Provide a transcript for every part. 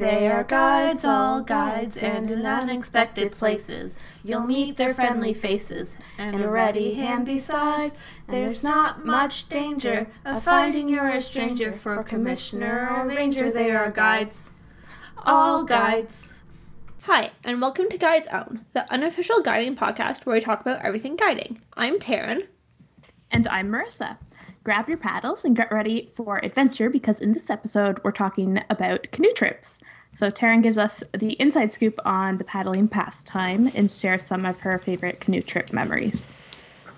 They are guides, all guides, and in unexpected places you'll meet their friendly faces and a ready hand besides. There's not much danger of finding you're a stranger for commissioner or ranger. They are guides, all guides. Hi, and welcome to Guide's Own, the unofficial guiding podcast where we talk about everything guiding. I'm Taryn. And I'm Marissa. Grab your paddles and get ready for adventure because in this episode we're talking about canoe trips. So Taryn gives us the inside scoop on the paddling pastime and shares some of her favorite canoe trip memories.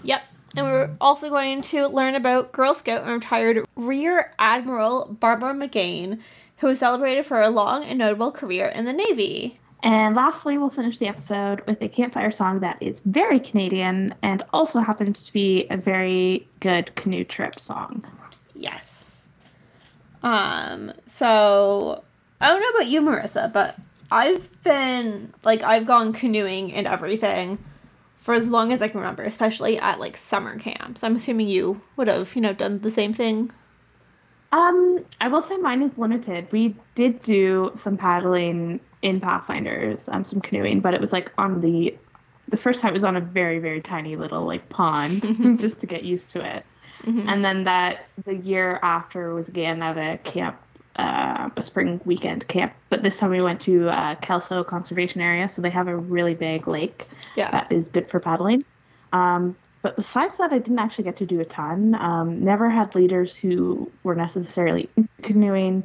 Yep. And we're also going to learn about Girl Scout and retired Rear Admiral Barbara McGann, who was celebrated for a long and notable career in the Navy. And lastly, we'll finish the episode with a campfire song that is very Canadian and also happens to be a very good canoe trip song. Yes. Um, so I don't know about you, Marissa, but I've been like I've gone canoeing and everything for as long as I can remember, especially at like summer camps. I'm assuming you would have, you know, done the same thing. Um, I will say mine is limited. We did do some paddling in Pathfinders, um, some canoeing, but it was like on the the first time it was on a very very tiny little like pond just to get used to it, mm-hmm. and then that the year after was again at a camp, uh, a spring weekend camp, but this time we went to uh, Kelso Conservation Area, so they have a really big lake yeah. that is good for paddling. Um, but besides that, I didn't actually get to do a ton. Um, never had leaders who were necessarily canoeing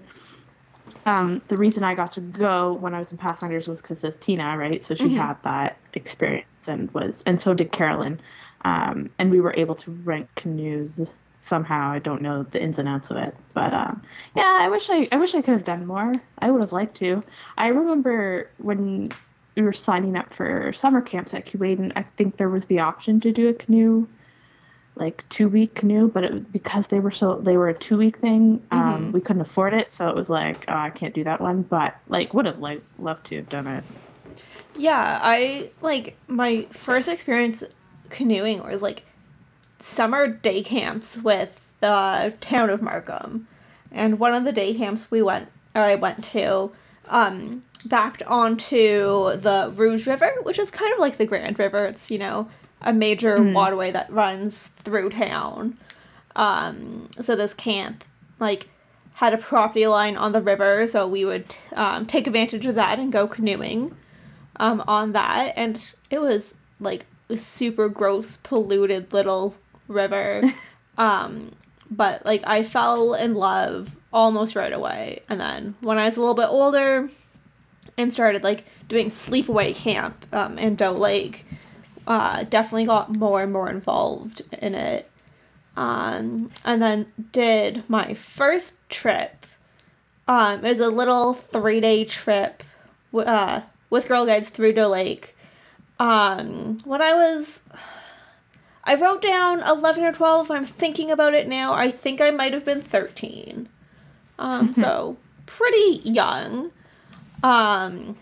um, the reason I got to go when I was in Pathfinders was because of Tina, right? So she mm-hmm. had that experience and was, and so did Carolyn. Um, and we were able to rent canoes somehow. I don't know the ins and outs of it, but um, yeah, I wish I, I wish I could have done more. I would have liked to. I remember when we were signing up for summer camps at Keewaydin, I think there was the option to do a canoe like two week canoe, but it because they were so they were a two week thing. Um, mm-hmm. We couldn't afford it, so it was like, oh, I can't do that one. But like, would have like loved to have done it. Yeah, I like my first experience canoeing was like summer day camps with the town of Markham, and one of the day camps we went or I went to um backed onto the Rouge River, which is kind of like the Grand River. It's you know a major mm. waterway that runs through town. Um, so this camp, like, had a property line on the river, so we would um, take advantage of that and go canoeing um, on that. And it was like a super gross, polluted little river. um, but like I fell in love almost right away. And then when I was a little bit older and started like doing sleepaway camp um, in Doe Lake, uh, definitely got more and more involved in it. Um, and then did my first trip. Um, it was a little three day trip uh, with Girl Guides through Doe Lake. Um, when I was, I wrote down 11 or 12. I'm thinking about it now. I think I might have been 13. Um, so pretty young. Um,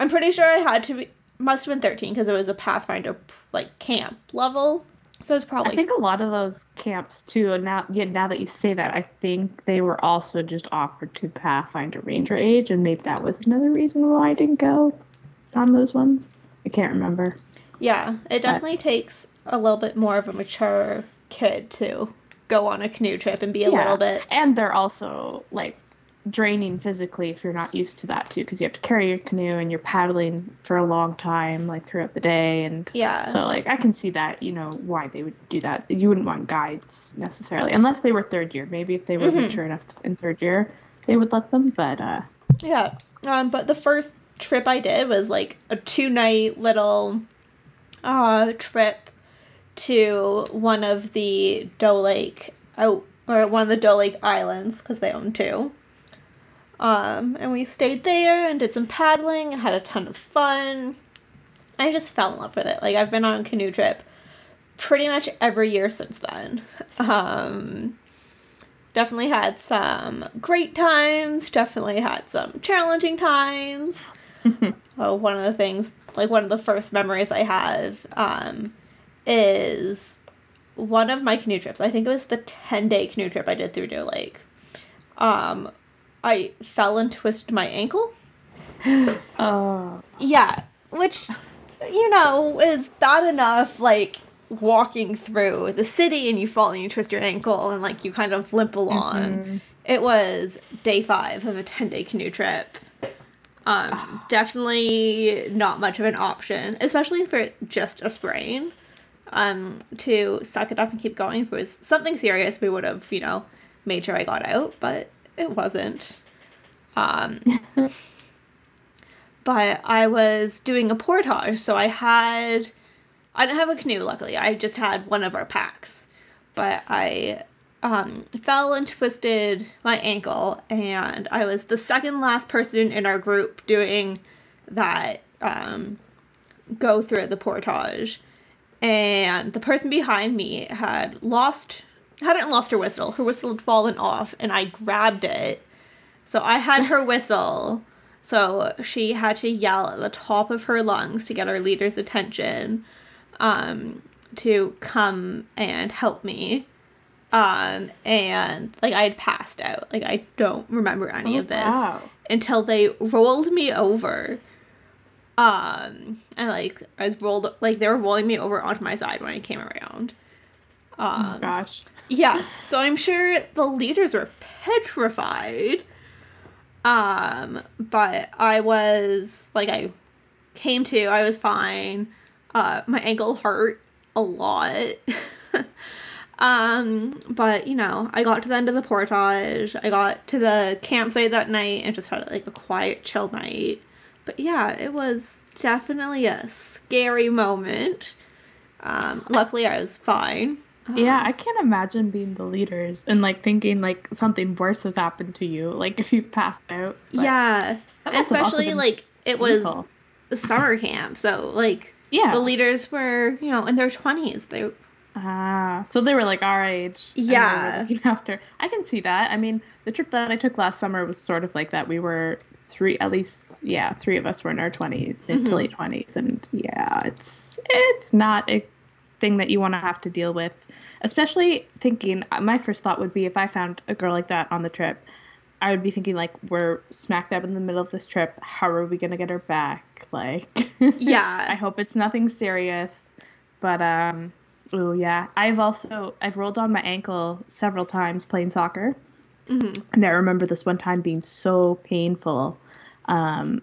I'm pretty sure I had to be, must have been 13 because it was a Pathfinder like camp level. So it's probably. I think a lot of those camps too. And now, yeah, now that you say that, I think they were also just offered to Pathfinder Ranger age, and maybe that was another reason why I didn't go on those ones. I can't remember. Yeah, it definitely but, takes a little bit more of a mature kid to go on a canoe trip and be a yeah. little bit. And they're also like draining physically if you're not used to that too because you have to carry your canoe and you're paddling for a long time like throughout the day and yeah so like i can see that you know why they would do that you wouldn't want guides necessarily unless they were third year maybe if they were mm-hmm. mature enough in third year they would let them but uh yeah um but the first trip i did was like a two night little uh trip to one of the doe lake out or one of the doe lake islands because they own two um, and we stayed there and did some paddling and had a ton of fun. I just fell in love with it. Like I've been on a canoe trip pretty much every year since then. Um, definitely had some great times, definitely had some challenging times. oh, one of the things, like one of the first memories I have, um, is one of my canoe trips. I think it was the 10 day canoe trip I did through Doe Lake. Um, I fell and twisted my ankle. oh. Yeah, which, you know, is bad enough, like, walking through the city and you fall and you twist your ankle and, like, you kind of limp along. Mhm. It was day five of a 10 day canoe trip. Um, Ah. definitely not much of an option, especially for just a sprain. Um, to suck it up and keep going. If it was something serious, we would have, you know, made sure I got out, but it wasn't. Um, but I was doing a portage, so I had I didn't have a canoe luckily. I just had one of our packs. But I um, fell and twisted my ankle and I was the second last person in our group doing that um, go through the portage. And the person behind me had lost hadn't lost her whistle. Her whistle had fallen off and I grabbed it. So I had her whistle. So she had to yell at the top of her lungs to get our leader's attention um, to come and help me. Um, and like I had passed out. Like I don't remember any Oh, of this Wow. until they rolled me over. Um, and like I was rolled like they were rolling me over onto my side when I came around. oh Um, gosh. yeah, so I'm sure the leaders were petrified. Um, but I was like I came to, I was fine. Uh, my ankle hurt a lot. um, but you know, I got to the end of the portage. I got to the campsite that night and just had like a quiet, chill night. But yeah, it was definitely a scary moment. Um, luckily, I was fine. Yeah, Um, I can't imagine being the leaders and like thinking like something worse has happened to you, like if you passed out. but yeah, that must have also especially like it was painful. a summer camp, so like yeah. the leaders were you know in their twenties. They Ah, so they were like our age. and they were Yeah. looking after. I can see that. I mean, the trip that I took last summer was sort of like that. We were three, at least, yeah, three of us were in our twenties, mid Mhm. to late twenties, and yeah, it's it's not a thing that you want to have to deal with. Especially thinking, uh, my first thought would be if I found a girl like that on the trip, I would be thinking like, we're smack dab in the middle of this trip. How are we gonna get her back? Like, Yeah. I hope it's nothing serious. But um, oh yeah, I've also I've rolled on my ankle several times playing soccer, mhm. and I remember this one time being so painful, um,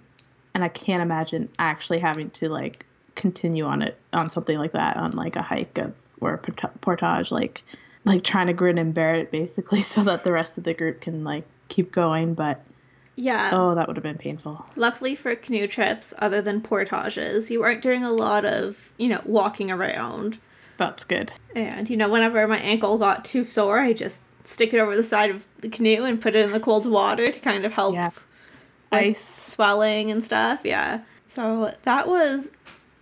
and I can't imagine actually having to like continue on it on something like that on like a hike of, or a portage, like like trying to grin and bear it basically so that the rest of the group can like keep going. But yeah. oh, that would have been painful. Luckily for canoe trips, other than portages, you weren't doing a lot of you know walking around. That's good. And you know, whenever my ankle got too sore, I just stick it over the side of the canoe and put it in the cold water to kind of help Yes. Ice. swelling and stuff. Yeah. So that was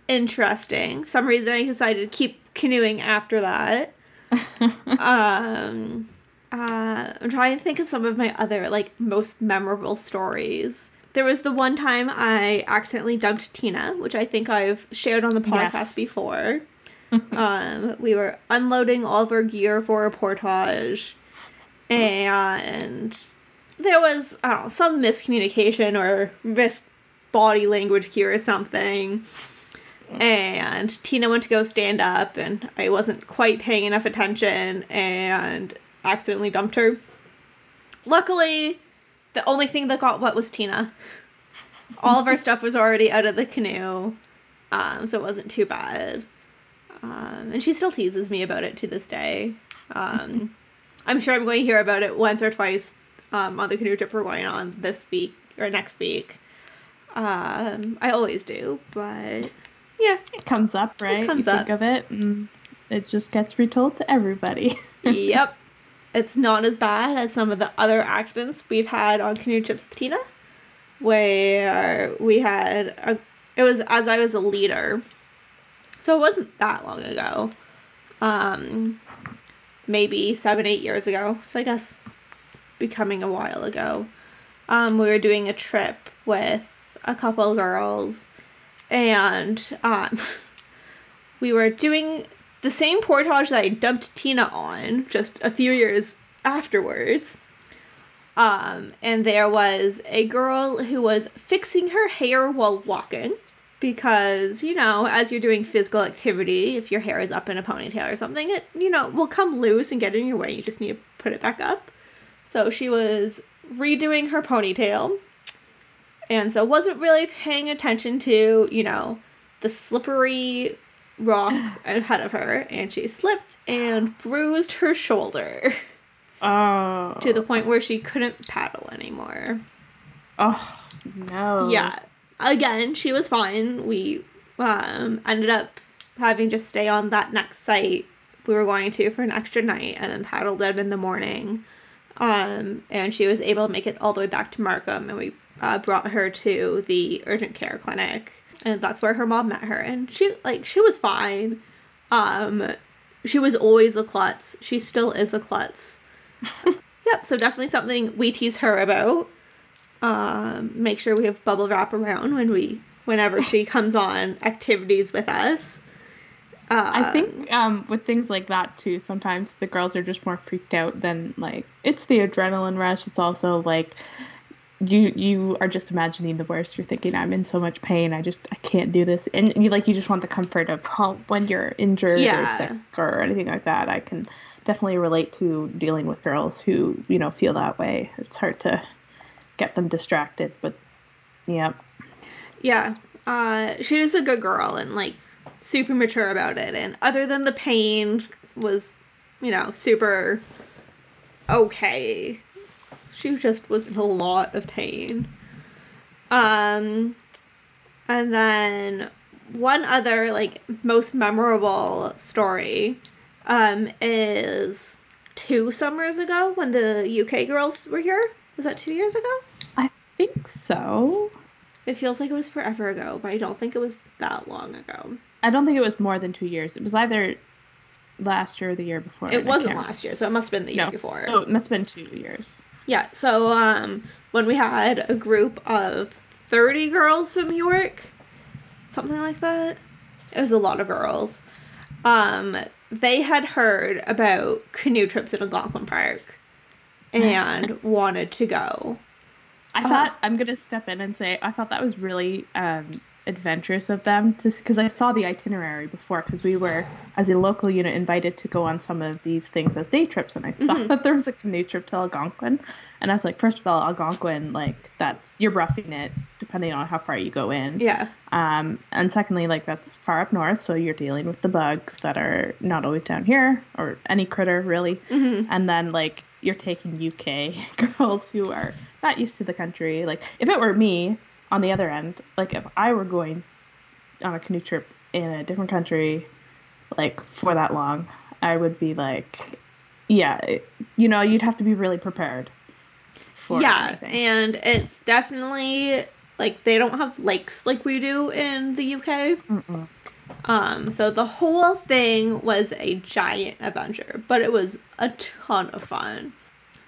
interesting. For some reason I decided to keep canoeing after that. Um uh I'm trying to think of some of my other like most memorable stories. There was the one time I accidentally dumped Tina, which I think I've shared on the Yes. podcast before. um, we were unloading all of our gear for a portage, and there was I don't know, some miscommunication or mis body language cue or something. And Tina went to go stand up, and I wasn't quite paying enough attention and accidentally dumped her. Luckily, the only thing that got wet was Tina. All of our stuff was already out of the canoe, um, so it wasn't too bad. Um, and she still teases me about it to this day. Um, I'm sure I'm going to hear about it once or twice um, on the canoe trip we're going on this week or next week. Um, I always do, but yeah, It comes up, right? comes you up. think of it, and it just gets retold to everybody. yep. It's not as bad as some of the other accidents we've had on canoe trips with Tina, where we had a. It was as I was a leader, so it wasn't that long ago. Um, maybe seven, eight years ago. So I guess becoming a while ago. Um, we were doing a trip with a couple girls, and um, we were doing the same portage that I dumped Tina on just a few years afterwards. Um, and there was a girl who was fixing her hair while walking because, you know, as you're doing physical activity, if your hair is up in a ponytail or something, it, you know, will come loose and get in your way. You just need to put it back up. So she was redoing her ponytail and so wasn't really paying attention to, you know, the slippery rock ahead of her and she slipped and bruised her shoulder Oh. to the point where she couldn't paddle anymore. Oh no. Yeah. Again, she was fine. We um, ended up having to stay on that next site we were going to for an extra night and then paddled out in the morning. Um, and she was able to make it all the way back to Markham and we uh, brought her to the urgent care clinic and that's where her mom met her and she like she was fine. Um, she was always a klutz. She still is a klutz. yep, so definitely something we tease her about um, make sure we have bubble wrap around when we whenever she comes on activities with us. Uh, I think um, with things like that too, sometimes the girls are just more freaked out than like it's the adrenaline rush. It's also like you you are just imagining the worst. You're thinking I'm in so much pain. I just I can't do this, and you like you just want the comfort of home when you're injured Yeah. or sick or anything like that. I can definitely relate to dealing with girls who you know feel that way. It's hard to get them distracted, but yeah, yeah, uh, she was a good girl and like super mature about it. And other than the pain, was you know super okay. She just was in a lot of pain. Um, and then one other like most memorable story um is two summers ago when the UK girls were here. Was that two years ago? I think so. It feels like it was forever ago, but I don't think it was that long ago. I don't think it was more than two years. It was either last year or the year before. It wasn't last year, so it must have been the year No, before. So it must have been two years. Yeah, so um when we had a group of 30 girls from York, something like that. It was a lot of girls. Um they had heard about canoe trips in Algonquin Park and wanted to go. I Uh-huh. thought I'm gonna step in and say I thought that was really um, adventurous of them, just because I saw the itinerary before. Because we were, as a local unit, invited to go on some of these things as day trips, and I saw Mhm. that there was a canoe trip to Algonquin, and I was like, first of all, Algonquin, like that's you're roughing it, depending on how far you go in. Yeah. Um, and secondly, like that's far up north, so you're dealing with the bugs that are not always down here, or any critter really. hmm And then like you're taking UK girls who are not used to the country. Like if it were me on the other end, like if I were going on a canoe trip in a different country, like for that long, I would be like, yeah, it- you know, you'd have to be really prepared. For yeah, anything. and it's definitely like they don't have lakes like we do in the UK. Mm-mm. Um, so the whole thing was a giant adventure, but it was a ton of fun.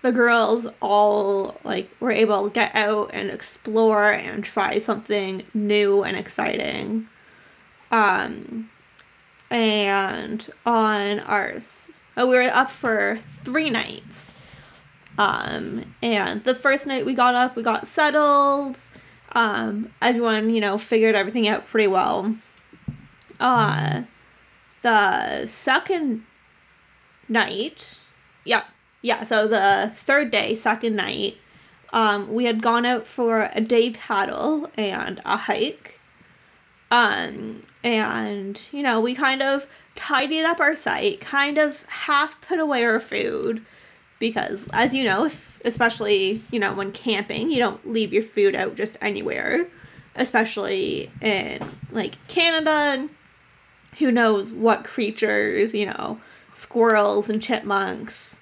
The girls all like were able to get out and explore and try something new and exciting. Um, and on ours, uh, we were up for three nights. Um, and the first night we got up, we got settled. Um, everyone, you know, figured everything out pretty well. Uh, the second night, yeah, yeah, so the third day, second night, um, we had gone out for a day paddle and a hike. Um, and, you know, we kind of tidied up our site, kind of half put away our food, because, as you know, if, especially, you know, when camping, you don't leave your food out just anywhere, especially in, like, Canada and who knows what creatures, you know, squirrels and chipmunks,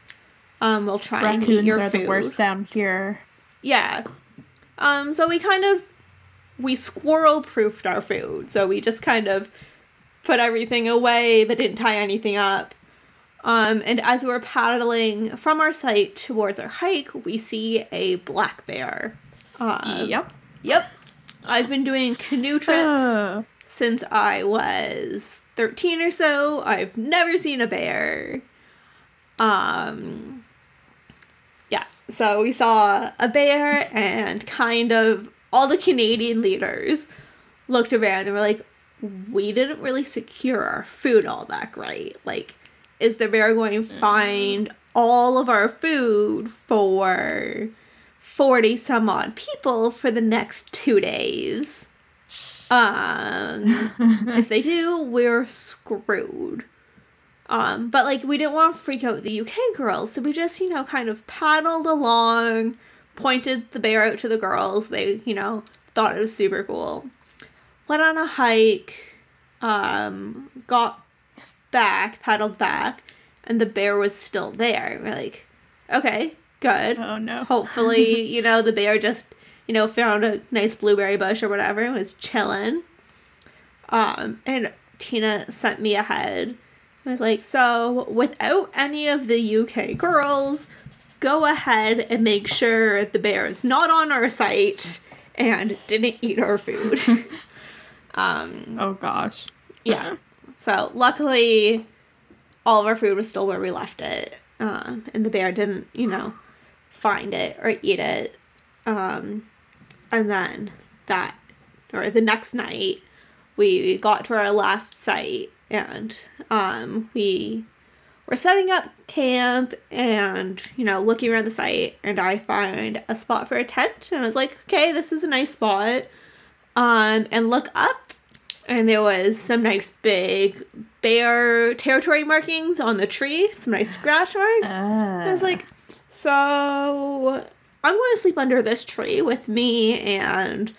um, will try and eat Raccoons your are food. the worst down here. Yeah. Um, so we kind of we squirrel proofed our food. So we just kind of put everything away but didn't tie anything up. Um, and as we were paddling from our site towards our hike, we see a black bear. Um, yep. Yep. I've been doing canoe trips Uh, since I was 13 or so. I've never seen a bear. Um. So we saw a bear and kind of all the Canadian leaders looked around and were like, we didn't really secure our food all that great. Like, is the bear going to find all of our food for 40 some odd people for the next two days? Um, if they do, we're screwed. Um, but like we didn't want to freak out the UK girls, so we just, you know, kind of paddled along, pointed the bear out to the girls. They, you know, thought it was super cool. Went on a hike, um, got back, paddled back, and the bear was still there. We're like, okay, good. oh no. Hopefully, you know, the bear just, you know, found a nice blueberry bush or whatever and was chilling. Um, and Tina sent me ahead. I was like, so without any of the UK girls, go ahead and make sure the bear is not on our site and didn't eat our food. um, Oh gosh. yeah. So luckily, all of our food was still where we left it, um, and the bear didn't, you know, find it or eat it. Um, and then that, or the next night, we got to our last site, and um, we were setting up camp and you know looking around the site, and I find a spot for a tent, and I was like, okay, this is a nice spot. Um, and look up and there was some nice big bear territory markings on the tree, some nice scratch marks. I was like, so I'm going to sleep under this tree with me and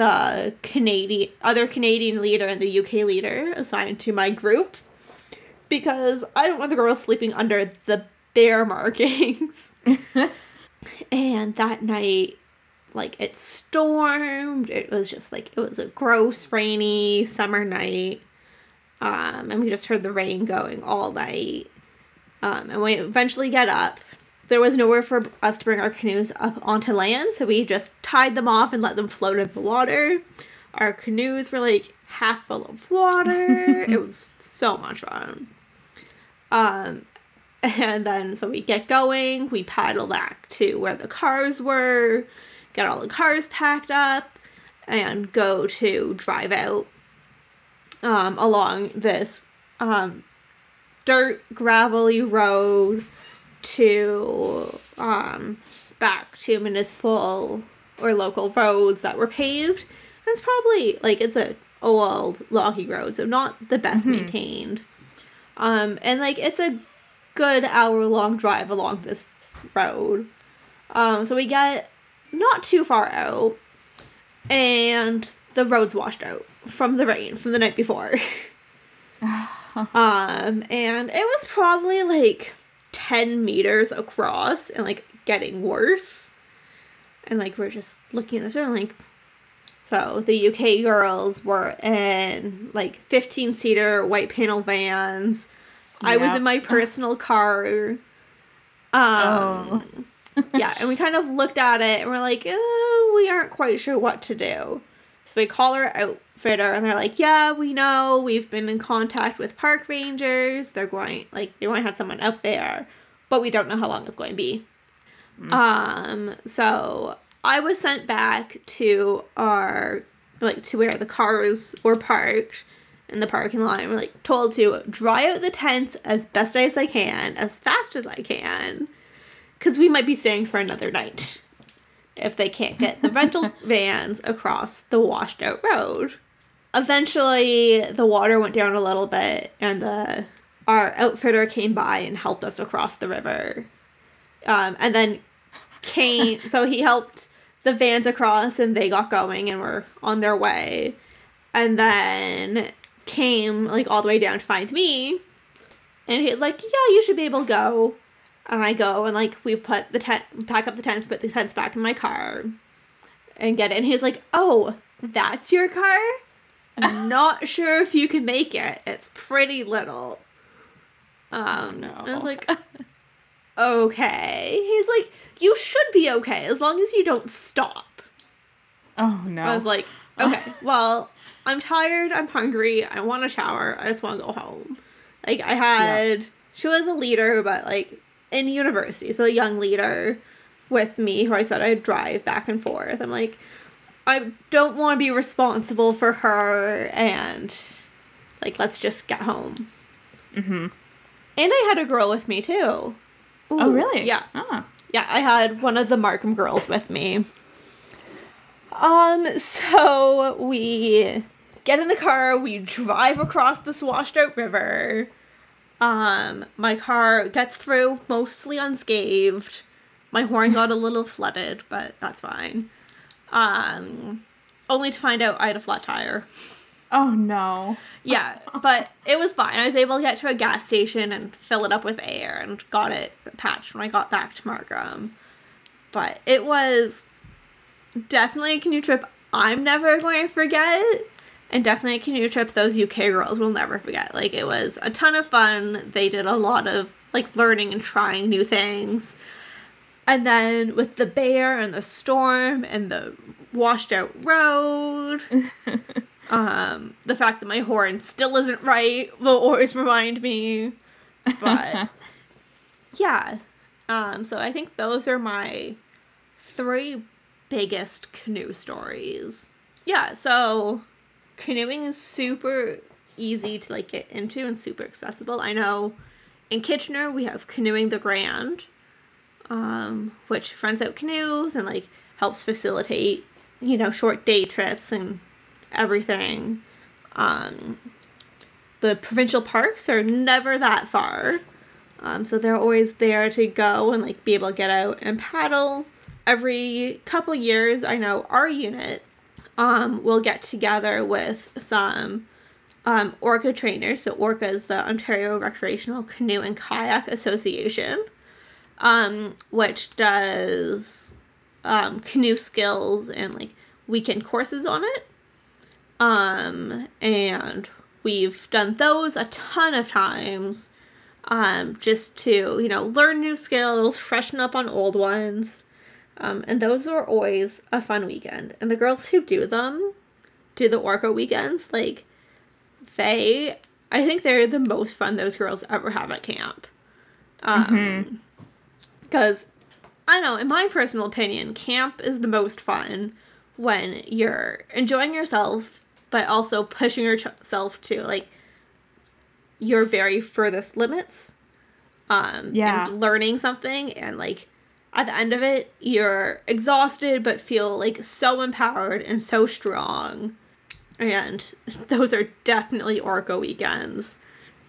the Canadian other Canadian leader and the UK leader assigned to my group because I don't want the girls sleeping under the bear markings. And that night, like it stormed. It was just like it was a gross, rainy summer night. Um, and we just heard the rain going all night. Um, and we eventually get up. There was nowhere for us to bring our canoes up onto land, so we just tied them off and let them float in the water. Our canoes were like half full of water. it was so much fun. Um, and then so we get going, we paddle back to where the cars were, get all the cars packed up, and go to drive out um, along this um, dirt gravelly road to um, back to municipal or local roads that were paved. And it's probably like it's a old loggy road, so not the best Mhm. maintained. Um, and like it's a good hour long drive along this road. Um, so we get not too far out, and the road's washed out from the rain from the night before. Um, and it was probably like 10 meters across and like getting worse. And like we're just looking at the film like so the UK girls were in like 15 seater white panel vans. I was in my personal car. Um yeah, and we kind of looked at it and we're like, oh, we aren't quite sure what to do. So we call our outfitter and they're like, yeah, we know. We've been in contact with park rangers. They're going, like, they want to have someone out there, but we don't know how long it's going to be. Mm. Um, so I was sent back to our, like, to where the cars were parked in the parking lot. And we're, like, told to dry out the tents as best as I can, as fast as I can because we might be staying for another night if they can't get the rental vans across the washed out road. Eventually, the water went down a little bit, and the our outfitter came by and helped us across the river. Um, and then came, so he helped the vans across, and they got going and were on their way. And then came like all the way down to find me, and he's like, "Yeah, you should be able to go." And I go and like we put the tent, pack up the tents, put the tents back in my car, and get it. And he's like, "Oh, that's your car? Not sure if you can make it. It's pretty little." Um, no. I was like, "Okay." He's like, "You should be okay as long as you don't stop." Oh no. I was like, "Okay, well, I'm tired. I'm hungry. I want a shower. I just want to go home." Like I had, she was a leader, but like in university, so a young leader. with me who I said I'd drive back and forth. I'm like, I don't want to be responsible for her and like let's just get home. Mm-hmm. And I had a girl with me too. oh, really? Yeah. Ah. Yeah, I had one of the Markham girls with me. Um, so we get in the car, we drive across this washed out river. Um, my car gets through mostly unscathed. My horn got a little flooded, but that's fine. Um, only to find out I had a flat tire. Oh no. Yeah, but it was fine. I was able to get to a gas station and fill it up with air and got it patched when I got back to Markham. But it was definitely a canoe trip I'm never going to forget. And definitely a canoe trip those UK girls will never forget. Like, it was a ton of fun. They did a lot of, like, learning and trying new things. And then with the bear and the storm and the washed out road, um, the fact that my horn still isn't right will always remind me. But yeah, um, so I think those are my three biggest canoe stories. Yeah, so canoeing is super easy to like get into and super accessible. I know in Kitchener we have Canoeing the Grand, um, which rents out canoes and like helps facilitate, you know, short day trips and everything. Um, the provincial parks are never that far. Um, so they're always there to go and like be able to get out and paddle. Every couple years, I know our unit um, will get together with some um, ORCKA trainers. So ORCKA is the Ontario Recreational Canoe and Kayak Association, um, which does um, canoe skills and like weekend courses on it. Um, and we've done those a ton of times um, just to, you know, learn new skills, freshen up on old ones. Um, and those are always a fun weekend. And the girls who do them, do the ORCKA weekends, like, they, I think they're the most fun those girls ever have at camp. Um, because I know, in my personal opinion, camp is the most fun when you're enjoying yourself, but also pushing yourself to like your very furthest limits. Um, Yeah. and learning something, and like at the end of it, you're exhausted, but feel like so empowered and so strong. And those are definitely ORCKA weekends.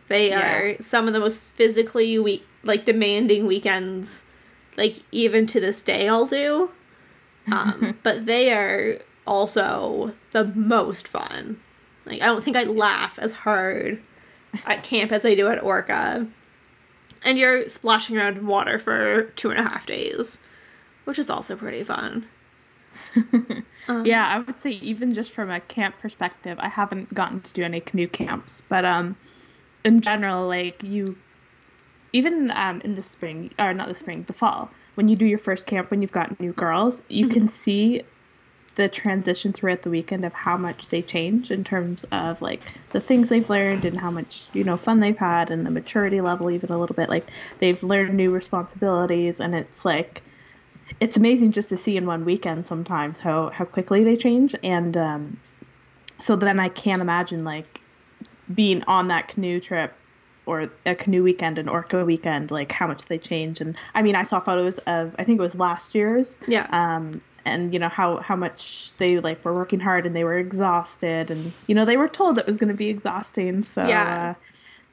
They Yeah. are some of the most physically we like demanding weekends, like even to this day I'll do. Um, but they are also the most fun. Like I don't think I laugh as hard at camp as I do at ORCKA. And you're splashing around in water for two and a half days, which is also pretty fun. Um, yeah, I would say even just from a camp perspective, I haven't gotten to do any canoe camps, but um, in general, like you, even um in the spring or not the spring, the fall, when you do your first camp when you've got new girls, you can see the transition throughout the weekend of how much they change in terms of like the things they've learned and how much you know fun they've had and the maturity level even a little bit. Like they've learned new responsibilities and it's like it's amazing just to see in one weekend sometimes how how quickly they change. And um so then I can't imagine like being on that canoe trip or a canoe weekend an ORCKA weekend like how much they change. And I mean I saw photos of I think it was last year's. Yeah. um and you know how how much they like were working hard and they were exhausted. And you know they were told it was going to be exhausting. So Yeah. uh,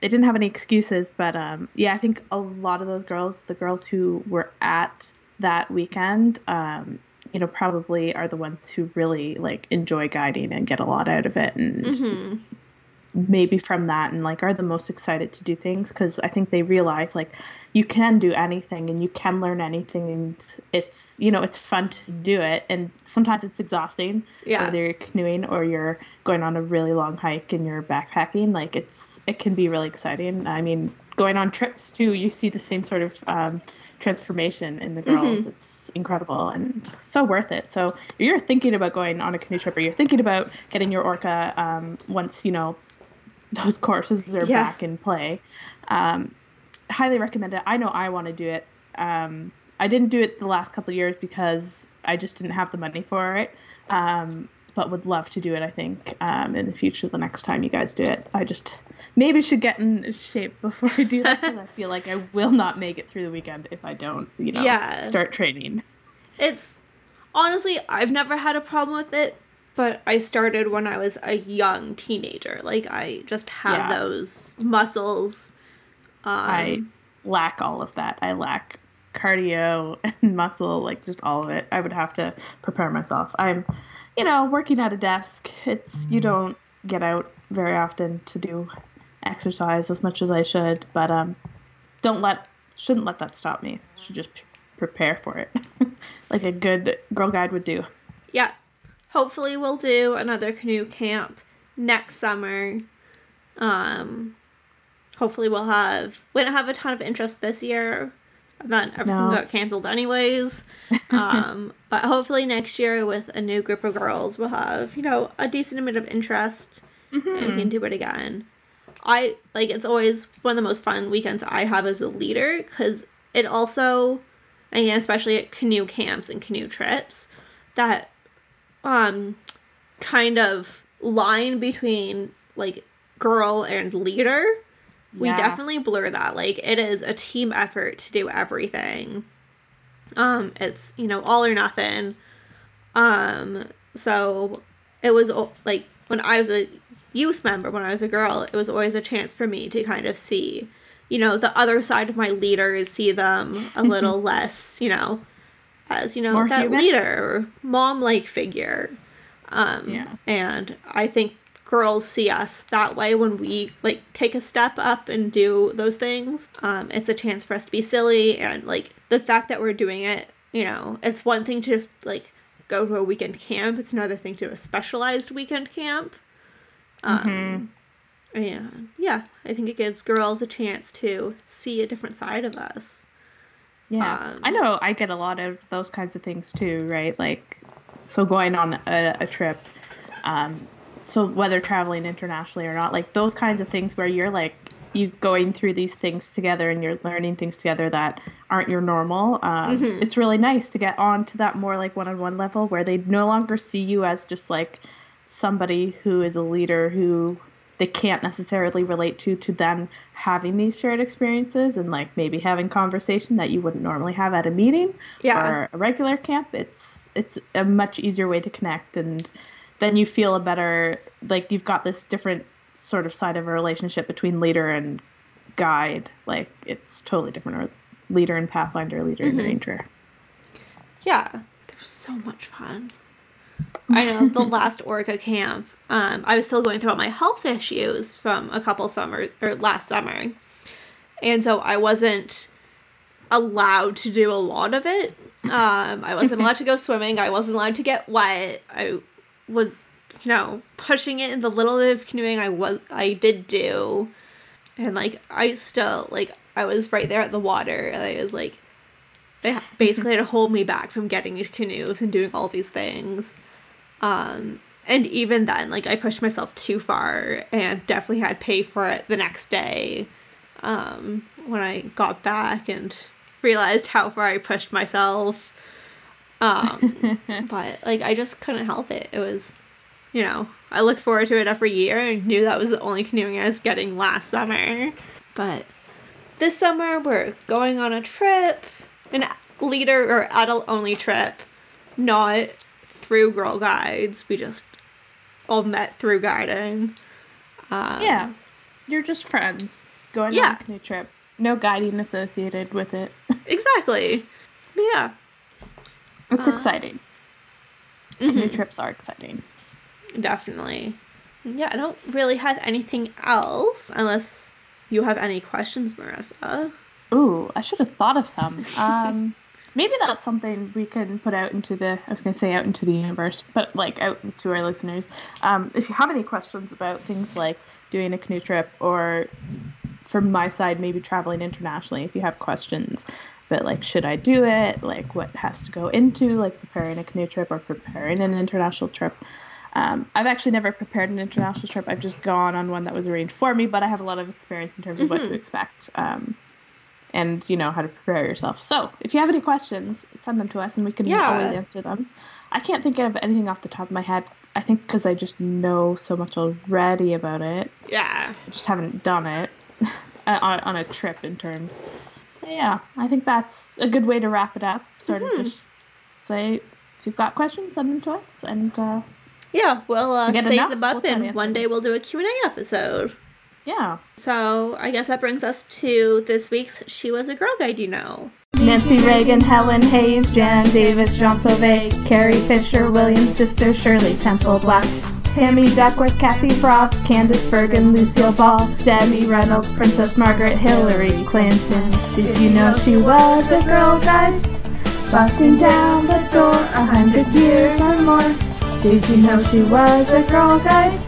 they didn't have any excuses. But um yeah i think a lot of those girls the girls who were at that weekend um you know probably are the ones who really like enjoy guiding and get a lot out of it and hmm maybe from that and like are the most excited to do things because I think they realize like you can do anything and you can learn anything and it's you know it's fun to do it and sometimes it's exhausting Yeah. whether you're canoeing or you're going on a really long hike and you're backpacking like it's it can be really exciting I mean going on trips too you see the same sort of um, transformation in the girls Mhm. it's incredible and so worth it so if you're thinking about going on a canoe trip or you're thinking about getting your ORCKA um, once you know those courses are Yeah. back in play. Um, highly recommend it. I know I want to do it. Um, I didn't do it the last couple of years because I just didn't have the money for it. Um, but would love to do it. I think um, in the future, the next time you guys do it, I just maybe should get in shape before I do that because I feel like I will not make it through the weekend if I don't, you know, Yeah. start training. It's honestly, I've never had a problem with it, but I started when I was a young teenager. Like I just have Yeah. those muscles. Um, I lack all of that. I lack cardio and muscle, like just all of it. I would have to prepare myself. I'm, you know, working at a desk. It's you don't get out very often to do exercise as much as I should, but um, don't let shouldn't let that stop me. Should just p- prepare for it, like a good girl guide would do. yeah. Hopefully, we'll do another canoe camp next summer. Um, hopefully, we'll have we don't have a ton of interest this year. And then everything No. got canceled anyways. um, but hopefully next year with a new group of girls, we'll have you know a decent amount of interest and we can do it again. I like it's always one of the most fun weekends I have as a leader because it also, and especially at canoe camps and canoe trips, that um kind of line between like girl and leader, we definitely blur that. Like it is a team effort to do everything. Um, it's you know all or nothing. Um, so it was like when I was a youth member, when I was a girl, it was always a chance for me to kind of see, you know, the other side of my leaders, see them a little less, you know, as you know More that human? leader mom like figure. Um, Yeah. and I think girls see us that way when we like take a step up and do those things. Um, it's a chance for us to be silly and like the fact that we're doing it, you know, it's one thing to just like go to a weekend camp. It's another thing to a specialized weekend camp. Um, And yeah, I think it gives girls a chance to see a different side of us. Yeah, Um, I know. I get a lot of those kinds of things too, right? Like, so going on a, a trip, um, so whether traveling internationally or not, like those kinds of things where you're like you going through these things together and you're learning things together that aren't your normal. Um, Mhm. It's really nice to get on to that more like one-on-one level where they no longer see you as just like somebody who is a leader who they can't necessarily relate to to then having these shared experiences and like maybe having conversation that you wouldn't normally have at a meeting Yeah. or a regular camp it's it's a much easier way to connect and then you feel a better like you've got this different sort of side of a relationship between leader and guide like it's totally different or leader and pathfinder leader and Mhm. ranger Yeah, they were so much fun. I know the last ORCKA camp, um, I was still going through all my health issues from a couple summers or last summer, and so I wasn't allowed to do a lot of it. Um, I wasn't allowed to go swimming. I wasn't allowed to get wet. I was, you know, pushing it in the little bit of canoeing I was I did do, and like I still like I was right there at the water, and I was like they basically had to hold me back from getting into canoes and doing all these things. Um, and even then, like I pushed myself too far and definitely had to pay for it the next day. Um, when I got back and realized how far I pushed myself. Um, but like I just couldn't help it. It was, you know, I look forward to it every year and knew that was the only canoeing I was getting last summer. But this summer we're going on a trip, an leader or adult only trip, not through Girl Guides. We just all met through guiding. Um, yeah you're just friends going on a canoe trip no guiding associated with it exactly. Yeah. it's Uh, exciting canoe Mhm. trips are exciting Definitely. Yeah, I don't really have anything else unless you have any questions, Marissa. Ooh, I should have thought of some. Um, maybe that's something we can put out into the. I was going to say out into the universe, but like out to our listeners. Um, if you have any questions about things like doing a canoe trip, or from my side, maybe traveling internationally, if you have questions. But like, should I do it? Like, what has to go into like preparing a canoe trip or preparing an international trip? Um, I've actually never prepared an international trip. I've just gone on one that was arranged for me, but I have a lot of experience in terms of what to Mhm. expect. Um, and you know how to prepare yourself. So if you have any questions, send them to us and we can Yeah. always answer them. I can't think of anything off the top of my head. I think because I just know so much already about it. Yeah. I just haven't done it on, on a trip in terms. But yeah, I think that's a good way to wrap it up. Sort Mhm. of just say if you've got questions, send them to us, and uh, Yeah, we'll uh, save enough, them up we'll and one day we'll do a Q&A episode. Yeah. So I guess that brings us to this week's She Was a Girl Guide You Know. Nancy Reagan, Helen Hayes, Jan Davis, Jean Sauvé, Carrie Fisher, William's sister Shirley Temple Black, Tammy Duckworth, Kathy Frost, Candice Bergen, Lucille Ball, Debbie Reynolds, Princess Margaret, Hillary Clinton. Did you know she was a girl guide? Busting down the door a hundred years or more. Did you know she was a girl guide?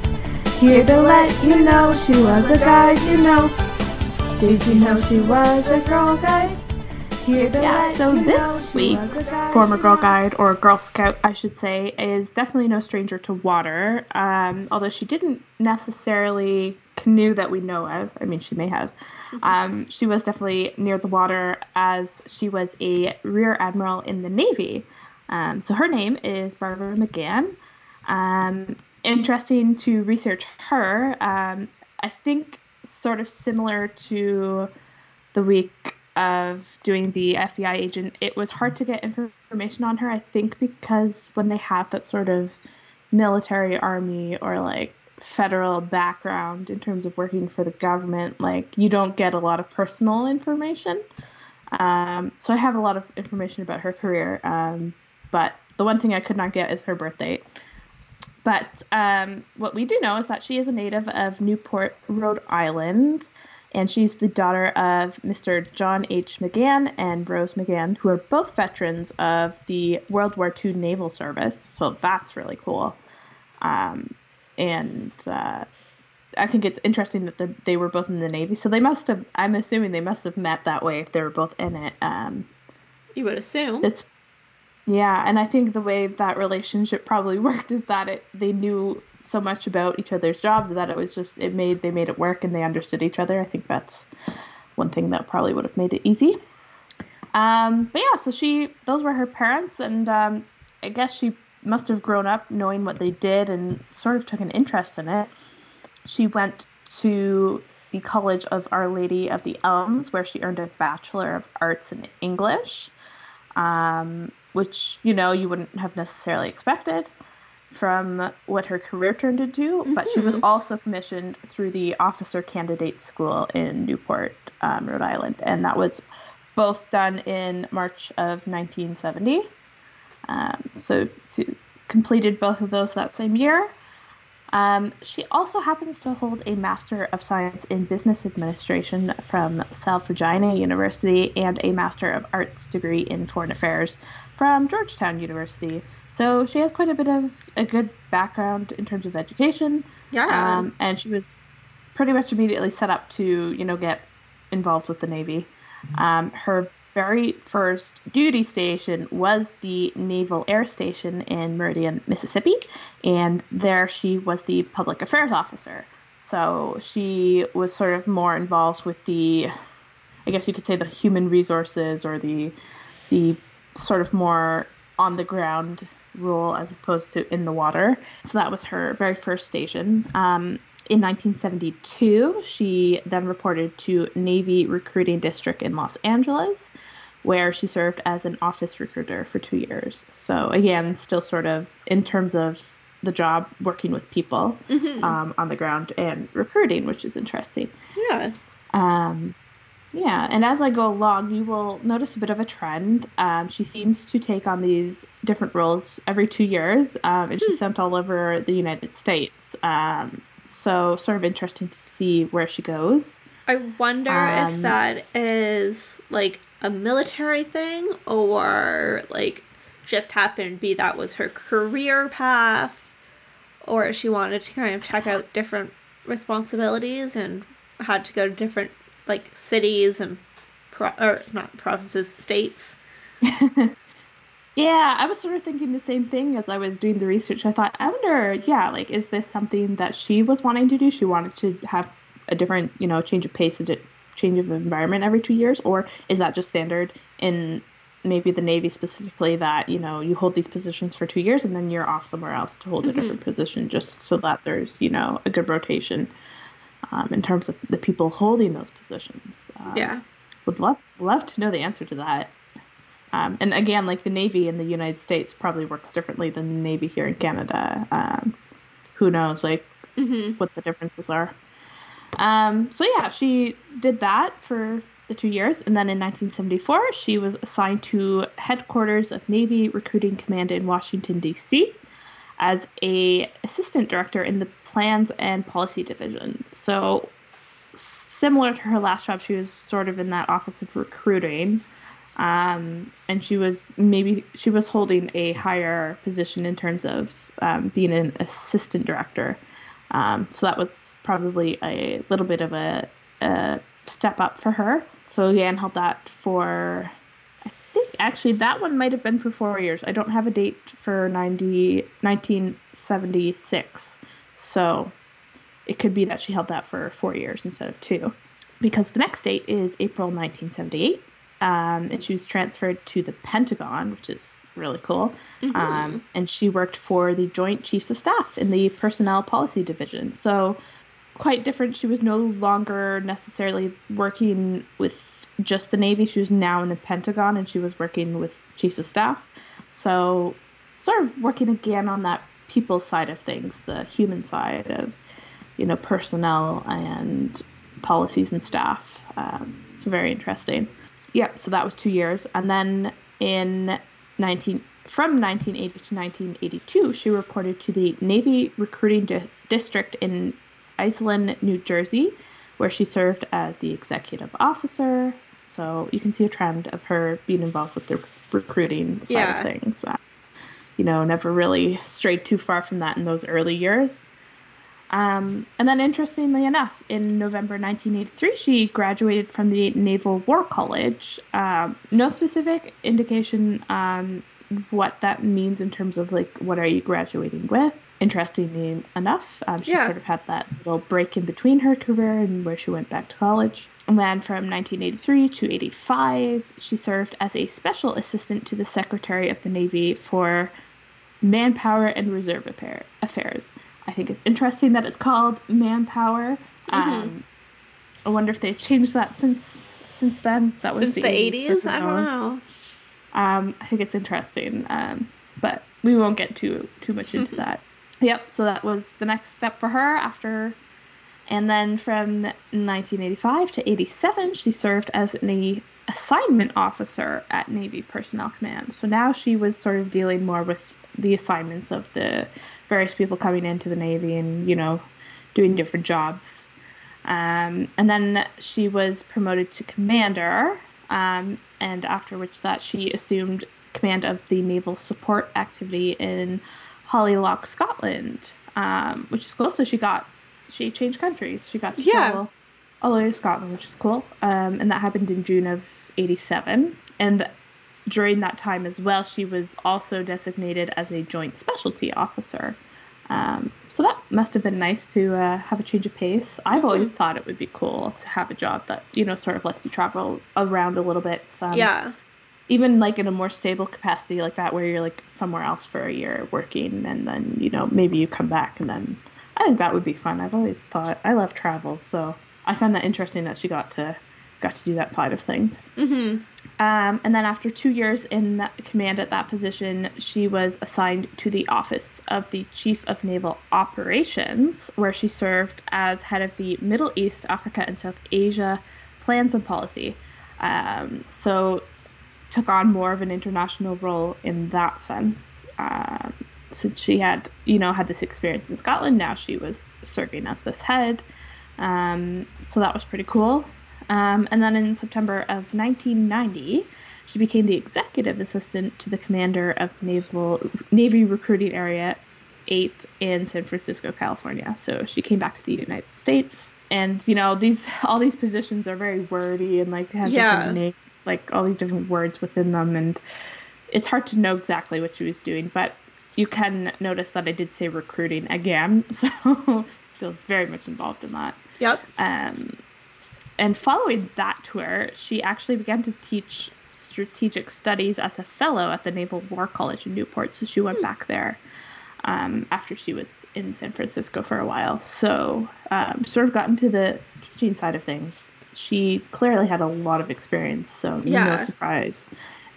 Here to let you know she was a guide, you know. Did you know she was a girl guide? Here to Yeah, let so you this know week, was a guide, Former Girl. Guide, or Girl Scout, I should say, is definitely no stranger to water. Um, although she didn't necessarily canoe that we know of. I mean, she may have. Um, she was definitely near the water as she was a rear admiral in the Navy. Um, so her name is Barbara McGann. Um, interesting to research her. Um, I think sort of similar to the week of doing the FBI agent, it was hard to get information on her. I think because when they have that sort of military army or like federal background in terms of working for the government, like you don't get a lot of personal information. Um, so I have a lot of information about her career, um, but the one thing I could not get is her birth date. But um, what we do know is that she is a native of Newport, Rhode Island, and she's the daughter of Mr. John H. McGann and Rose McGann, who are both veterans of the World War II Naval Service. So that's really cool. Um, and uh, I think it's interesting that the, they were both in the Navy. So they must have, I'm assuming they must have met that way if they were both in it. Um, You would assume. it's yeah, and I think the way that relationship probably worked is that it they knew so much about each other's jobs that it was just it made they made it work and they understood each other. I think that's one thing that probably would have made it easy. Um, but yeah, so she those were her parents, and um, I guess she must have grown up knowing what they did and sort of took an interest in it. She went to the College of Our Lady of the Elms, where she earned a Bachelor of Arts in English um, which you know you wouldn't have necessarily expected from what her career turned into. But she was Mhm. also commissioned through the Officer Candidate School in Newport, um, Rhode Island, and that was both done in March of 1970. Um, so she completed both of those that same year. Um, she also happens to hold a Master of Science in Business Administration from Salve Regina University and a Master of Arts degree in Foreign Affairs from Georgetown University. So she has quite a bit of a good background in terms of education, yeah. um, and she was pretty much immediately set up to, you know, get involved with the Navy. Um, her very first duty station was the Naval Air Station in Meridian, Mississippi, and there she was the public affairs officer. So she was sort of more involved with the, I guess you could say, the human resources or the, the sort of more on the ground role as opposed to in the water. So that was her very first station. Um, in 1972, she then reported to Navy Recruiting District in Los Angeles, where she served as an office recruiter for two years. So again, still sort of in terms of the job working with people Mhm. um, on the ground and recruiting, which is interesting. yeah. Um, yeah, and as I go along, you will notice a bit of a trend. Um, she seems to take on these different roles every two years, um, and she's sent all over the United States. Um, so, sort of interesting to see where she goes. I wonder if Um, that is like a military thing or like just happened to be that was her career path or she wanted to kind of check out different responsibilities and had to go to different like cities and pro- or not provinces states yeah, I was sort of thinking the same thing as I was doing the research. I thought, I wonder, yeah, like, is this something that she was wanting to do? She wanted to have a different, you know, change of pace, a di- change of environment every two years, or is that just standard in maybe the Navy specifically that you know you hold these positions for two years and then you're off somewhere else to hold a Mm-hmm. different position, just so that there's you know a good rotation um, in terms of the people holding those positions. Um, Yeah. would love love to know the answer to that. Um, and again, like the Navy in the United States probably works differently than the Navy here in Canada. Um, who knows, like hmm what the differences are. Um, so yeah, she did that for the two years, and then in 1974, she was assigned to headquarters of Navy Recruiting Command in Washington D.C. as a assistant director in the Plans and Policy Division. So similar to her last job, she was sort of in that office of recruiting. Um, and she was maybe she was holding a higher position in terms of um, being an assistant director. Um, so that was probably a little bit of a, a step up for her. So Yan held that for, actually that one might have been for four years. I don't have a date for 90, 1976. So it could be that she held that for four years instead of two. Because the next date is April 1978. Um, and she was transferred to the Pentagon, which is really cool. Mm-hmm. Um, and she worked for the Joint Chiefs of Staff in the Personnel Policy Division. So, quite different. She was no longer necessarily working with just the Navy. She was now in the Pentagon and she was working with Chiefs of Staff. So, sort of working again on that people side of things, the human side of, you know, personnel and policies and staff. Um, it's very interesting. Yep, so that was two years. And then in 19 from 1980 to 1982, she reported to the Navy Recruiting Di- District in Iselin, New Jersey, where she served as the executive officer. So you can see a trend of her being involved with the recruiting side Yeah. of things. Uh, you know, never really strayed too far from that in those early years. Um, and then, interestingly enough, in November 1983, she graduated from the Naval War College. Um, no specific indication um, what that means in terms of like what are you graduating with. Interestingly enough, um, she Yeah. sort of had that little break in between her career and where she went back to college. And then from 1983 to 85, she served as a special assistant to the Secretary of the Navy for Manpower and Reserve Affair- Affairs. I think it's interesting that it's called Manpower. Mm-hmm. Um, I wonder if they've changed that since since then. That was Since the 80s? I don't know. Um, I think it's interesting, um, but we won't get too too much into that. Yep. So that was the next step for her after, and then from 1985 to 87, she served as an assignment officer at Navy Personnel Command. So now she was sort of dealing more with the assignments of the various people coming into the Navy and you know doing different jobs. Um, and then she was promoted to commander, um, and after which that she assumed command of the naval support activity in Holy Loch, Scotland, um, which is cool. So she got she changed countries. She got to Yeah. travel all the way to Scotland, which is cool. Um, and that happened in June of '87. And during that time as well, she was also designated as a joint specialty officer. Um, so that must have been nice to uh, have a change of pace. I've always Mhm. thought it would be cool to have a job that you know sort of lets you travel around a little bit. Um, yeah. Even like in a more stable capacity like that, where you're like somewhere else for a year working, and then you know maybe you come back, and then I think that would be fun. I've always thought I love travel, so I find that interesting that she got to got to do that side of things. Mm-hmm. Um, and then after two years in command at that position, she was assigned to the office of the Chief of Naval Operations, where she served as head of the Middle East, Africa, and South Asia plans and policy. Um, so took on more of an international role in that sense. Um, since she had, you know, had this experience in Scotland, now she was serving as this head. Um, so that was pretty cool. Um, and then in September of 1990, she became the executive assistant to the commander of Naval Navy Recruiting Area 8 in San Francisco, California. So she came back to the United States, and you know these all these positions are very wordy and like have Yeah. names, like all these different words within them, and it's hard to know exactly what she was doing, but you can notice that I did say recruiting again, so still very much involved in that. Yep. Um, and following that tour, she actually began to teach strategic studies as a fellow at the Naval War College in Newport. So she went Hmm. back there um, after she was in San Francisco for a while. So um, sort of got into the teaching side of things. She clearly had a lot of experience, so Yeah. no surprise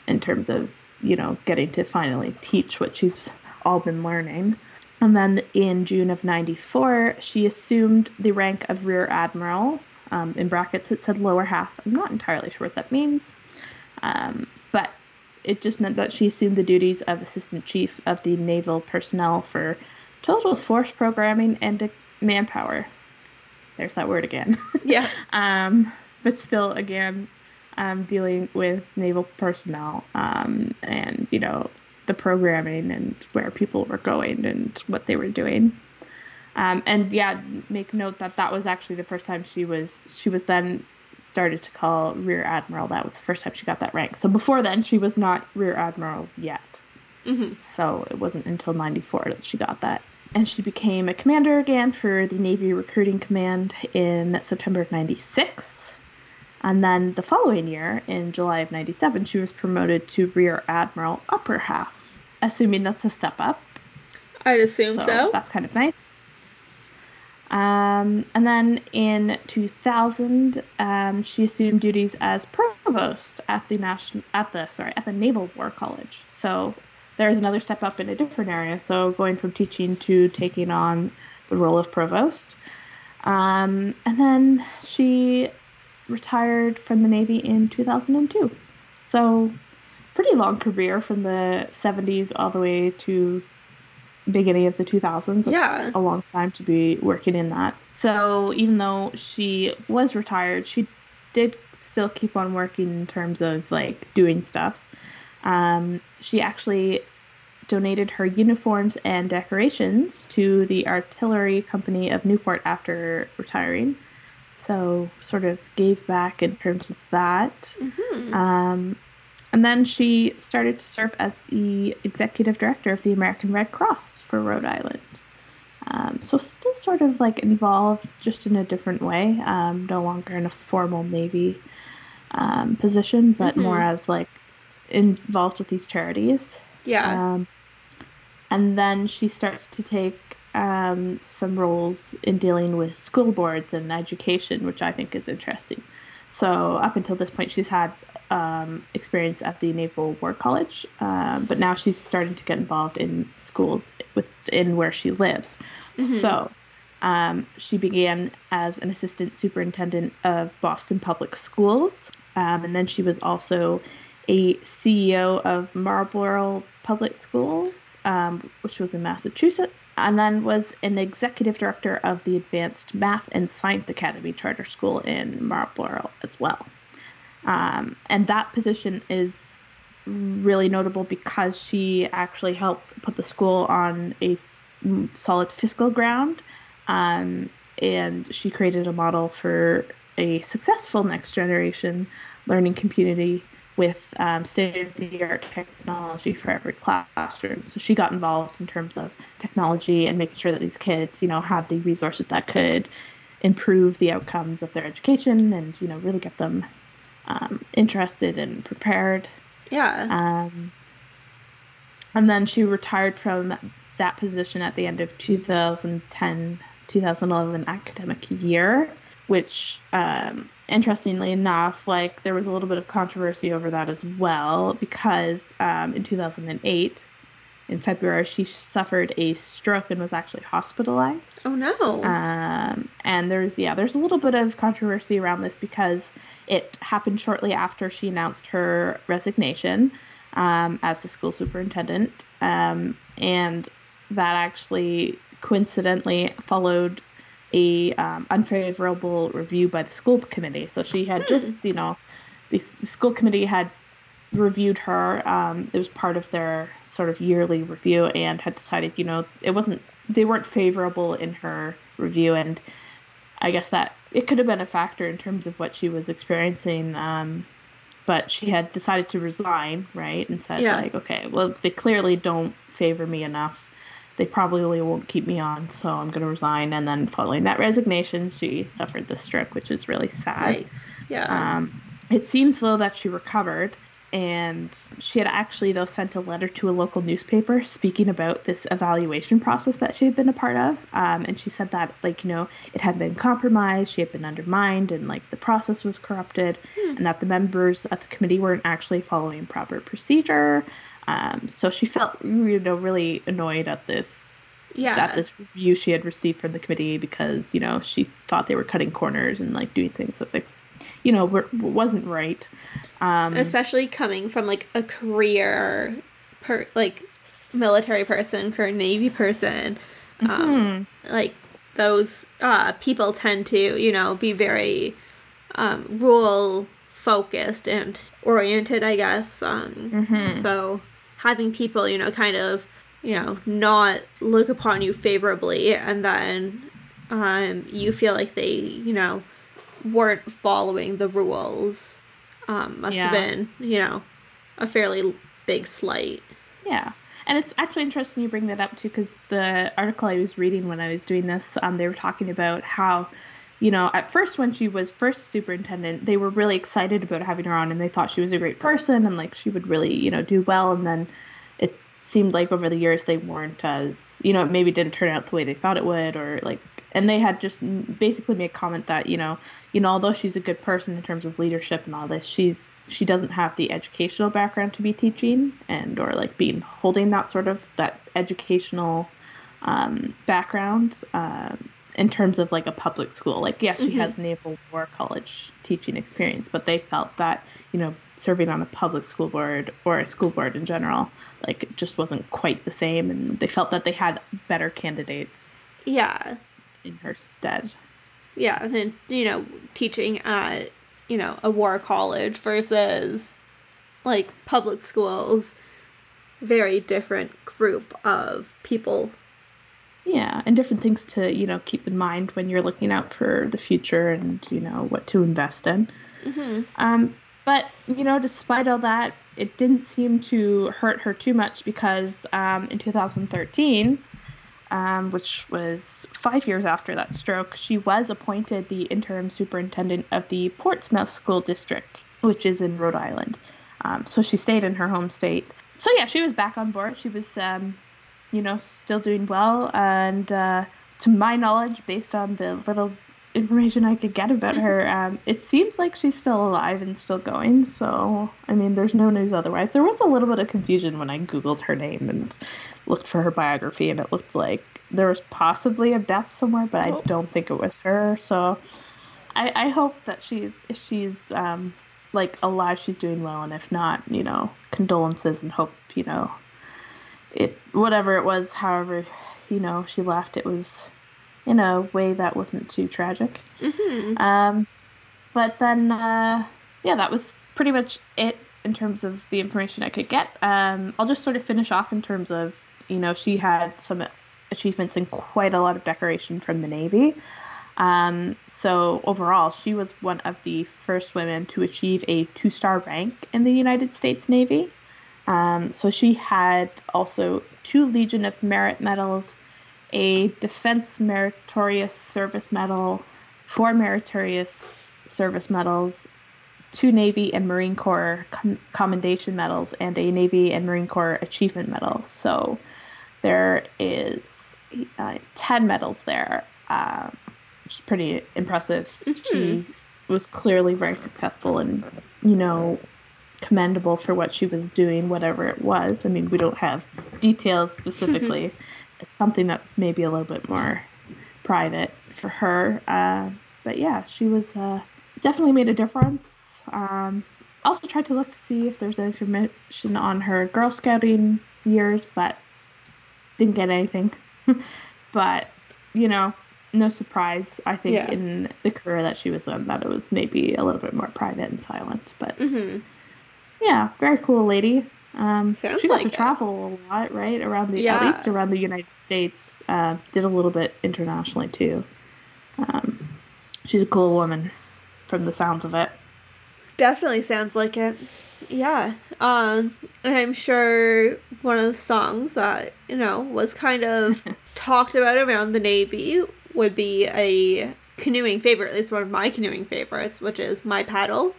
in terms of you know getting to finally teach what she's all been learning. And then in June of 94, she assumed the rank of Rear Admiral. Um, in brackets, it said lower half. I'm not entirely sure what that means. Um, but it just meant that she assumed the duties of Assistant Chief of the Naval Personnel for Total Force Programming and Manpower. There's that word again. Yeah. um, but still, again, um, dealing with naval personnel um, and, you know, the programming and where people were going and what they were doing. Um, and yeah, make note that that was actually the first time she was she was then started to call rear admiral. That was the first time she got that rank. So before then, she was not rear admiral yet. hmm So it wasn't until 94 that she got that. And she became a commander again for the Navy Recruiting Command in September of 96. And then the following year, in July of 97, she was promoted to Rear Admiral Upper Half, assuming that's a step up. I'd assume so. That's kind of nice. Um, and then in 2000, um, she assumed duties as provost at the national at the sorry at the Naval War College. So there's another step up in a different area. So going from teaching to taking on the role of provost. Um, and then she retired from the Navy in 2002. So pretty long career from the 70s all the way to beginning of the 2000s. That's Yeah. a long time to be working in that. So even though she was retired, she did still keep on working in terms of like doing stuff. Um, she actually donated her uniforms and decorations to the artillery company of Newport after retiring. So sort of gave back in terms of that. hmm Um, and then she started to serve as the executive director of the American Red Cross for Rhode Island. Um, so still sort of like involved, just in a different way. Um, no longer in a formal Navy um, position, but Mhm. more as like involved with these charities. yeah. Um, and then she starts to take um, some roles in dealing with school boards and education, which I think is interesting. So up until this point, she's had um, experience at the Naval War College, um, but now she's starting to get involved in schools within where she lives. Mhm. So um, she began as an assistant superintendent of Boston Public Schools, um, and then she was also a CEO of Marlborough Public Schools, um, which was in Massachusetts, and then was an executive director of the Advanced Math and Science Academy Charter School in Marlborough as well. Um, and that position is really notable because she actually helped put the school on a solid fiscal ground. Um, and she created a model for a successful next generation learning community with um, state of the art technology for every classroom. So she got involved in terms of technology and making sure that these kids, you know, have the resources that could improve the outcomes of their education and, you know, really get them um, interested and prepared. yeah. Um, and then she retired from that position at the end of 2010 2011 academic year, which, um, interestingly enough, like there was a little bit of controversy over that as well because um, in 2008, in February, she suffered a stroke and was actually hospitalized. oh no. Um, and there's yeah, there's a little bit of controversy around this because it happened shortly after she announced her resignation um, as the school superintendent, um, and that actually coincidentally followed a um, unfavorable review by the school committee. So she had just you know, the, the school committee had reviewed her. Um, it was part of their sort of yearly review and had decided, you know, it wasn't, they weren't favorable in her review. And I guess that it could have been a factor in terms of what she was experiencing. Um, but she had decided to resign, right? And said, Yeah. like, okay, well, they clearly don't favor me enough. They probably won't keep me on, so I'm going to resign. And then following that resignation, she suffered the stroke, which is really sad. Yeah. Um, it seems though that she recovered, and she had actually though sent a letter to a local newspaper speaking about this evaluation process that she had been a part of. Um, and she said that like you know it had been compromised, she had been undermined, and like the process was corrupted, Hmm. and that the members of the committee weren't actually following proper procedure. Um, so she felt you know really annoyed at this yeah. at this review she had received from the committee because you know she thought they were cutting corners and like doing things that like you know were, wasn't right um especially coming from like a career per like military person current navy person um mhm. like those uh people tend to you know be very um rule focused and oriented i guess um Mhm. so having people you know kind of you know not look upon you favorably and then um you feel like they you know weren't following the rules um must have been you know a fairly big slight. Yeah. And it's actually interesting you bring that up too because the article i was reading when i was doing this um they were talking about how you know at first when she was first superintendent they were really excited about having her on and they thought she was a great person and like she would really you know do well. And then it seemed like over the years they weren't as you know it maybe didn't turn out the way they thought it would or like and they had just basically made a comment that you know you know although she's a good person in terms of leadership and all this she's she doesn't have the educational background to be teaching and or like being holding that sort of that educational um, background um, in terms of like a public school. Like yes she Mhm. has naval war college teaching experience but they felt that you know serving on a public school board or a school board in general like just wasn't quite the same and they felt that they had better candidates yeah. in her stead. Yeah and you know teaching at you know a war college versus like public schools very different group of people yeah and different things to you know keep in mind when you're looking out for the future and you know what to invest in. Hmm um, but you know despite all that it didn't seem to hurt her too much because um, in 2013 um, which was five years after that stroke she was appointed the interim superintendent of the portsmouth school district which is in rhode island. Um, so she stayed in her home state. So yeah she was back on board. She was um, you know, still doing well. And uh, to my knowledge, based on the little information I could get about her, um, it seems like she's still alive and still going. So, I mean, there's no news otherwise. There was a little bit of confusion when I Googled her name and looked for her biography, and it looked like there was possibly a death somewhere, but Oh. I don't think it was her. So, I, I hope that she's, if she's, um, like alive, she's doing well, and if not, you know, condolences and hope, you know, it whatever it was, however, you know, she left, it was in a way that wasn't too tragic. hmm Um, but then, uh, yeah, that was pretty much it in terms of the information I could get. Um, I'll just sort of finish off in terms of, you know, she had some achievements and quite a lot of decoration from the Navy. Um, so overall, she was one of the first women to achieve a two-star rank in the United States Navy. Um, so she had also two Legion of Merit medals, a Defense Meritorious Service Medal, four Meritorious Service Medals, two Navy and Marine Corps com- Commendation Medals, and a Navy and Marine Corps Achievement Medal. So there is uh, 10 medals there, uh, which is pretty impressive. She was clearly very successful and, you know, commendable for what she was doing, whatever it was. I mean, we don't have details specifically. it's something that's maybe a little bit more private for her. Uh, but yeah, she was uh, definitely made a difference. Um, also tried to look to see if there's any information on her Girl Scouting years, but didn't get anything. but you know, no surprise. I think Yeah. in the career that she was in, that it was maybe a little bit more private and silent. But hmm yeah, very cool lady. Um, Sounds she got like to travel a lot, right? Around the Yeah. at least around the United States. Uh, did a little bit internationally too. Um, she's a cool woman, from the sounds of it. Definitely sounds like it. Yeah. Um, and I'm sure one of the songs that, you know, was kind of talked about around the Navy would be a canoeing favorite, at least one of my canoeing favorites, which is My Paddle.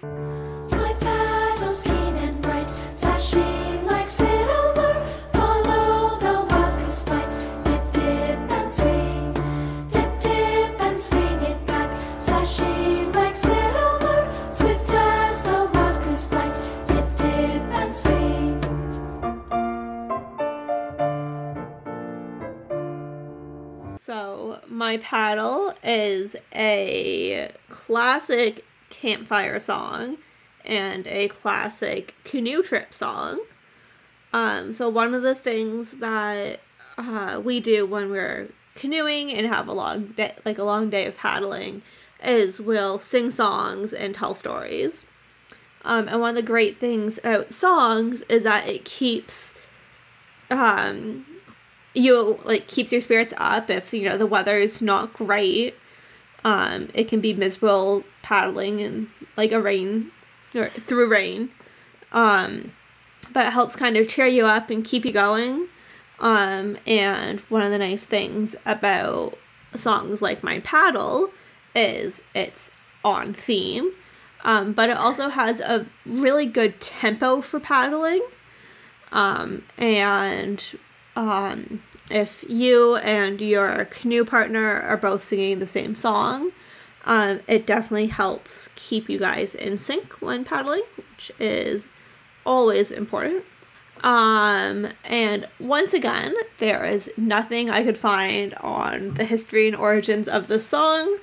My Paddle is a classic campfire song and a classic canoe trip song. Um, so, one of the things that uh, we do when we're canoeing and have a long day, like a long day of paddling, is we'll sing songs and tell stories. Um, and one of the great things about songs is that it keeps um, you like keeps your spirits up. If you know the weather is not great um it can be miserable paddling in like a rain or through rain. Um but it helps kind of cheer you up and keep you going. Um and one of the nice things about songs like my paddle is it's on theme. Um but it also has a really good tempo for paddling. Um and um, if you and your canoe partner are both singing the same song, um, it definitely helps keep you guys in sync when paddling, which is always important. Um, and once again, there is nothing I could find on the history and origins of the song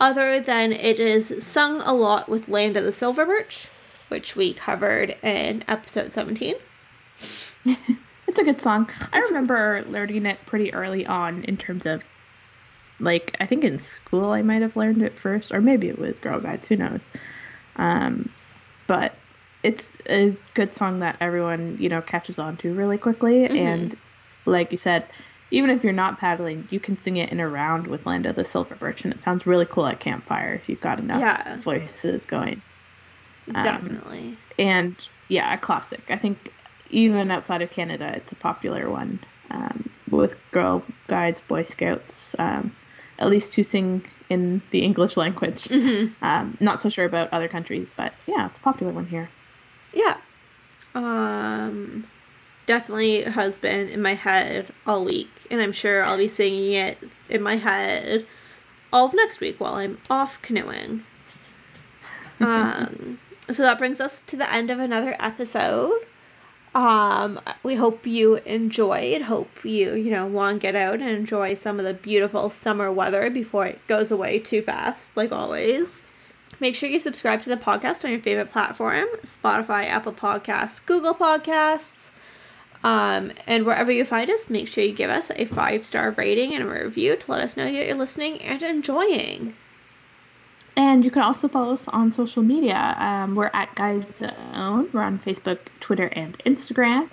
other than it is sung a lot with Land of the Silver Birch, which we covered in episode 17. It's a good song. I remember learning it pretty early on in terms of like I think in school I might have learned it first, or maybe it was Girl Guides, who knows. Um, but it's a good song that everyone, you know, catches on to really quickly Mhm. and like you said, even if you're not paddling, you can sing it in a round with Land of the Silver Birch and it sounds really cool at campfire if you've got enough Yeah. voices going. Um, Definitely. and yeah, a classic. I think even outside of Canada, it's a popular one um, with Girl Guides, Boy Scouts, um, at least who sing in the English language. hmm Um, not so sure about other countries, but yeah, it's a popular one here. Yeah. Um, definitely has been in my head all week, and I'm sure I'll be singing it in my head all of next week while I'm off canoeing. Um, so that brings us to the end of another episode. Um, we hope you enjoyed. Hope you, you know, want to get out and enjoy some of the beautiful summer weather before it goes away too fast, like always. Make sure you subscribe to the podcast on your favorite platform Spotify, Apple Podcasts, Google Podcasts. Um, and wherever you find us, make sure you give us a five star rating and a review to let us know that you're listening and enjoying. And you can also follow us on social media. Um, we're at Guys Zone. We're on Facebook, Twitter, and Instagram.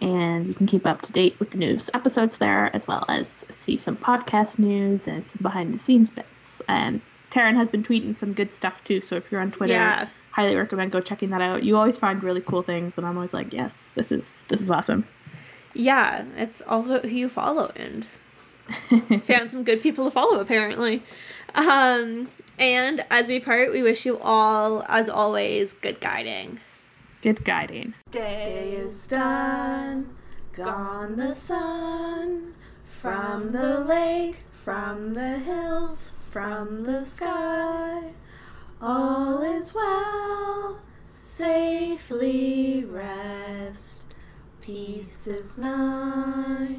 And you can keep up to date with the news episodes there, as well as see some podcast news and some behind the scenes bits. And Taryn has been tweeting some good stuff too. So if you're on Twitter, Yeah. highly recommend go checking that out. You always find really cool things, and I'm always like, yes, this is this is awesome. Yeah, it's all about who you follow and found some good people to follow apparently. Um, and as we part, we wish you all, as always, good guiding. good guiding. Day is done, gone the sun, from the lake, from the hills, from the sky. All is well, safely rest, peace is nigh.